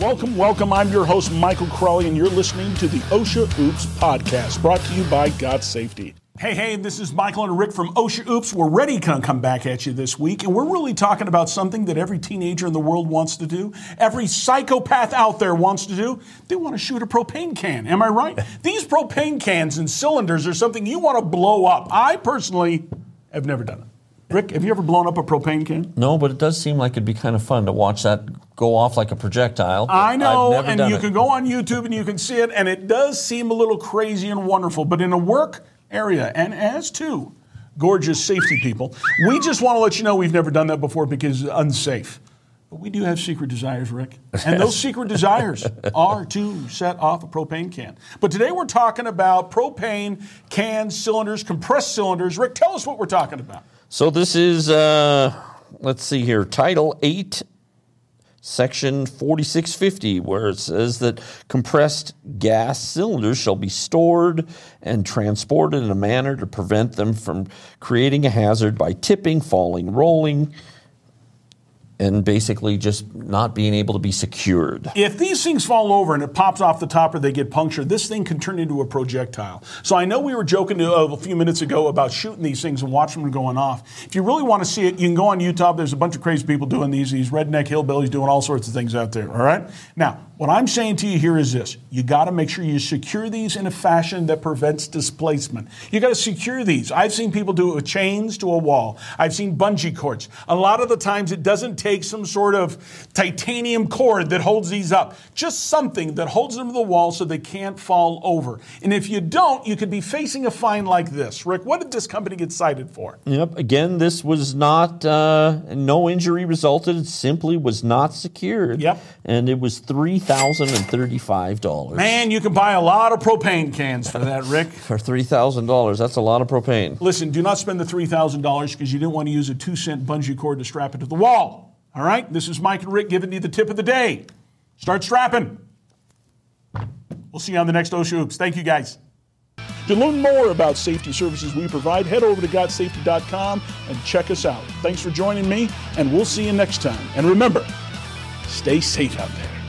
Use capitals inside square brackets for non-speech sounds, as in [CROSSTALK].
Welcome, welcome. I'm your host, Michael Crawley, and you're listening to the OSHA Oops podcast, brought to you by Got Safety. Hey, hey, this is Michael and Rick from OSHA Oops. We're ready to come back at you this week, and we're really talking about something that every teenager in the world wants to do, every psychopath out there wants to do. They want to shoot a propane can. Am I right? [LAUGHS] These propane cans and cylinders are something you want to blow up. I personally have never done it. Rick, have you ever blown up a propane can? No, but it does seem like it'd be kind of fun to watch that go off like a projectile. I know, and you it. can go on YouTube and you can see it, and it does seem a little crazy and wonderful. But in a work area, and as two gorgeous safety people, we just want to let you know we've never done that before because it's unsafe. But we do have secret desires, Rick. [LAUGHS] And those secret desires are to set off a propane can. But today we're talking about propane cans, cylinders, compressed cylinders. Rick, tell us what we're talking about. So this is, uh, let's see here, Title 8, Section 4650, where it says that compressed gas cylinders shall be stored and transported in a manner to prevent them from creating a hazard by tipping, falling, rolling, and basically just not being able to be secured. If these things fall over and it pops off the top or they get punctured, this thing can turn into a projectile. So I know we were joking to, uh, a few minutes ago about shooting these things and watching them going off. If you really want to see it, you can go on YouTube. There's a bunch of crazy people doing these, these redneck hillbillies doing all sorts of things out there, all right? Now, what I'm saying to you here is this. You got to make sure you secure these in a fashion that prevents displacement. You got to secure these. I've seen people do it with chains to a wall. I've seen bungee cords. A lot of the times it doesn't take some sort of titanium cord that holds these up. Just something that holds them to the wall so they can't fall over. And if you don't, you could be facing a fine like this. Rick, what did this company get cited for? Yep. Again, this was not, uh, no injury resulted. It simply was not secured. Yep. And it was $3,035. Man, you can buy a lot of propane cans for that, Rick. [LAUGHS] For $3,000, that's a lot of propane. Listen, do not spend the $3,000 because you didn't want to use a two cent bungee cord to strap it to the wall. All right? This is Mike and Rick giving you the tip of the day. Start strapping. We'll see you on the next OSHA Oops. Thank you, guys. To learn more about safety services we provide, head over to gotsafety.com and check us out. Thanks for joining me, and we'll see you next time. And remember, stay safe out there.